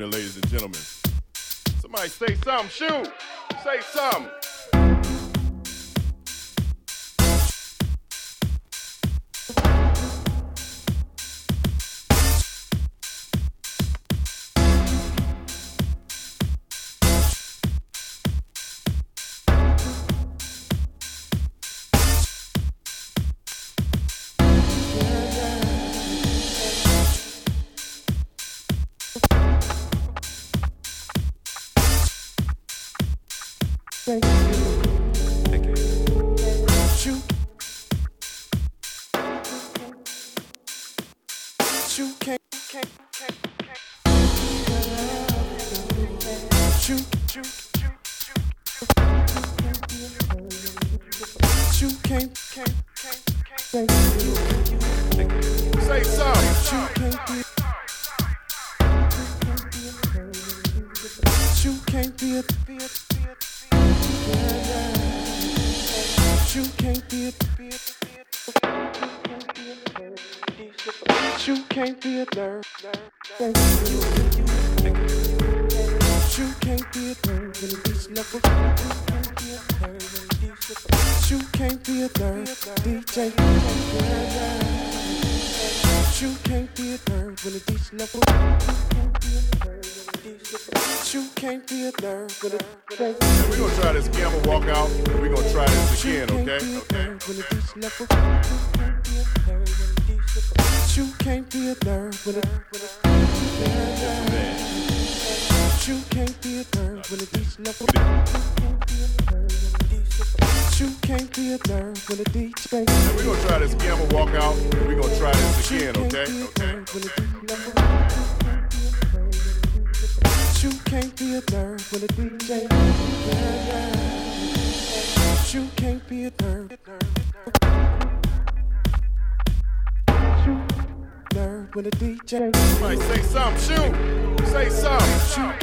Evening, ladies and gentlemen. Somebody say something. Shoot. Say something. Okay. nerd when it reach level. You can't be a nerd when it. You can't be a nerd when it reach level. You can't be a nerd when it DJ. We're gonna try this gonna walk out we're gonna try this again, okay? be a Okay. nerd when it reach level. You can't be a nerd when it DJ. You can't be a nerd. Nerd when it DJ. Somebody say something. Shoot. Say something.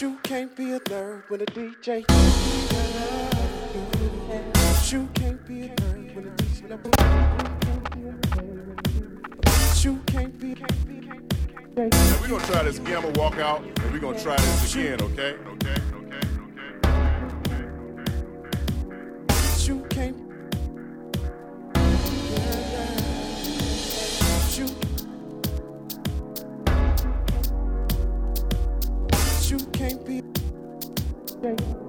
You can't be a nerd when a DJ. You can't be a nerd when a DJ. You can't be. We're gonna try this again. I'm walk out and we're gonna try this again. Okay. You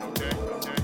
okay? Okay.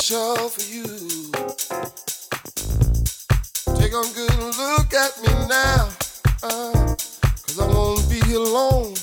show for you. Take a good look at me now, uh, cause I won't be alone.